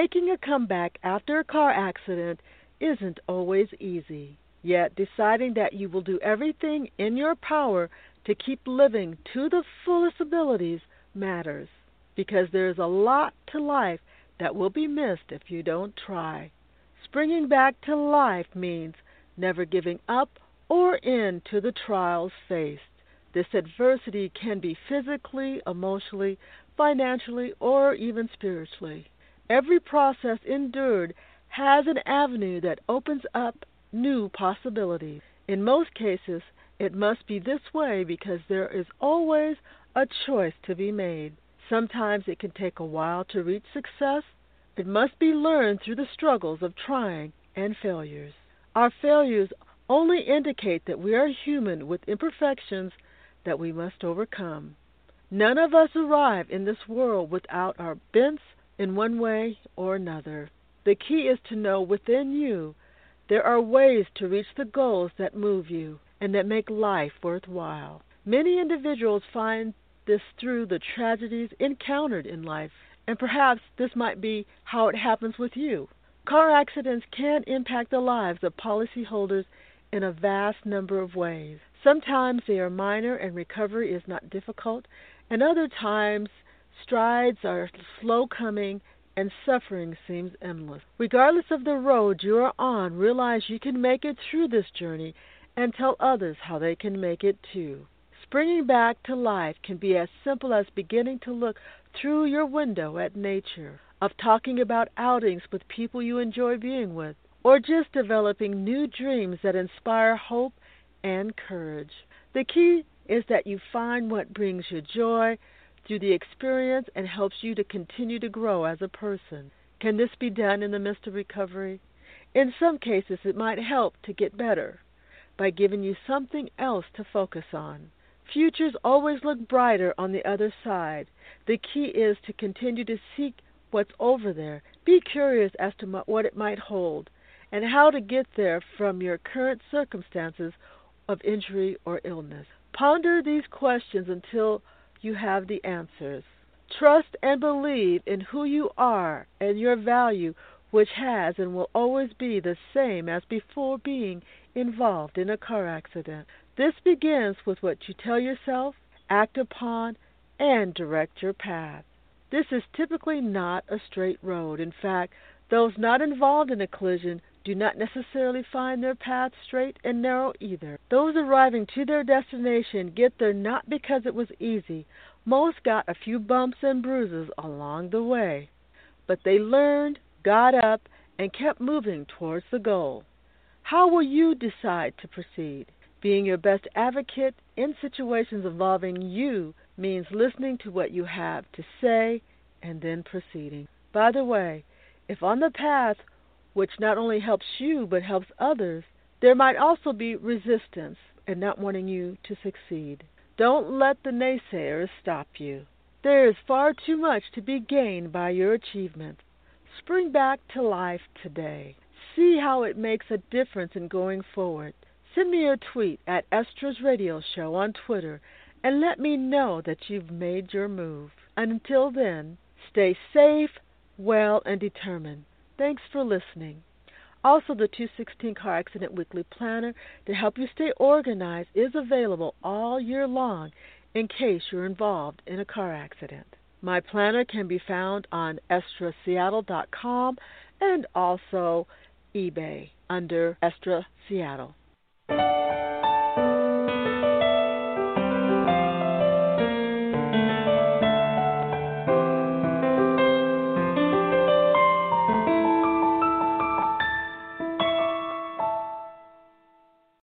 Making a comeback after a car accident isn't always easy. Yet deciding that you will do everything in your power to keep living to the fullest abilities matters because there is a lot to life that will be missed if you don't try. Springing back to life means never giving up or in to the trials faced. This adversity can be physically, emotionally, financially, or even spiritually. Every process endured has an avenue that opens up new possibilities. In most cases, it must be this way because there is always a choice to be made. Sometimes it can take a while to reach success. It must be learned through the struggles of trying and failures. Our failures only indicate that we are human with imperfections that we must overcome. None of us arrive in this world without our bents in one way or another. The key is to know within you there are ways to reach the goals that move you and that make life worthwhile. Many individuals find this through the tragedies encountered in life, and perhaps this might be how it happens with you. Car accidents can impact the lives of policyholders in a vast number of ways. Sometimes they are minor and recovery is not difficult, and other times strides are slow coming and suffering seems endless. Regardless of the road you are on, realize you can make it through this journey and tell others how they can make it too. Springing back to life can be as simple as beginning to look through your window at nature, of talking about outings with people you enjoy being with, or just developing new dreams that inspire hope and courage. The key is that you find what brings you joy through the experience and helps you to continue to grow as a person. Can this be done in the midst of recovery? In some cases, it might help to get better by giving you something else to focus on. Futures always look brighter on the other side. The key is to continue to seek what's over there. Be curious as to what it might hold and how to get there from your current circumstances of injury or illness. Ponder these questions until you have the answers. Trust and believe in who you are and your value, which has and will always be the same as before being involved in a car accident. This begins with what you tell yourself, act upon, and direct your path. This is typically not a straight road. In fact, those not involved in a collision do not necessarily find their path straight and narrow either. Those arriving to their destination get there not because it was easy. Most got a few bumps and bruises along the way. But they learned, got up, and kept moving towards the goal. How will you decide to proceed? Being your best advocate in situations involving you means listening to what you have to say and then proceeding. By the way, if on the path which not only helps you but helps others, there might also be resistance and not wanting you to succeed. Don't let the naysayers stop you. There is far too much to be gained by your achievements. Spring back to life today. See how it makes a difference in going forward. Send me a tweet at Estra's Radio Show on Twitter and let me know that you've made your move. Until then, stay safe, well, and determined. Thanks for listening. Also, the 216 Car Accident Weekly Planner to help you stay organized is available all year long in case you're involved in a car accident. My planner can be found on estraseattle.com and also eBay under Estra Seattle.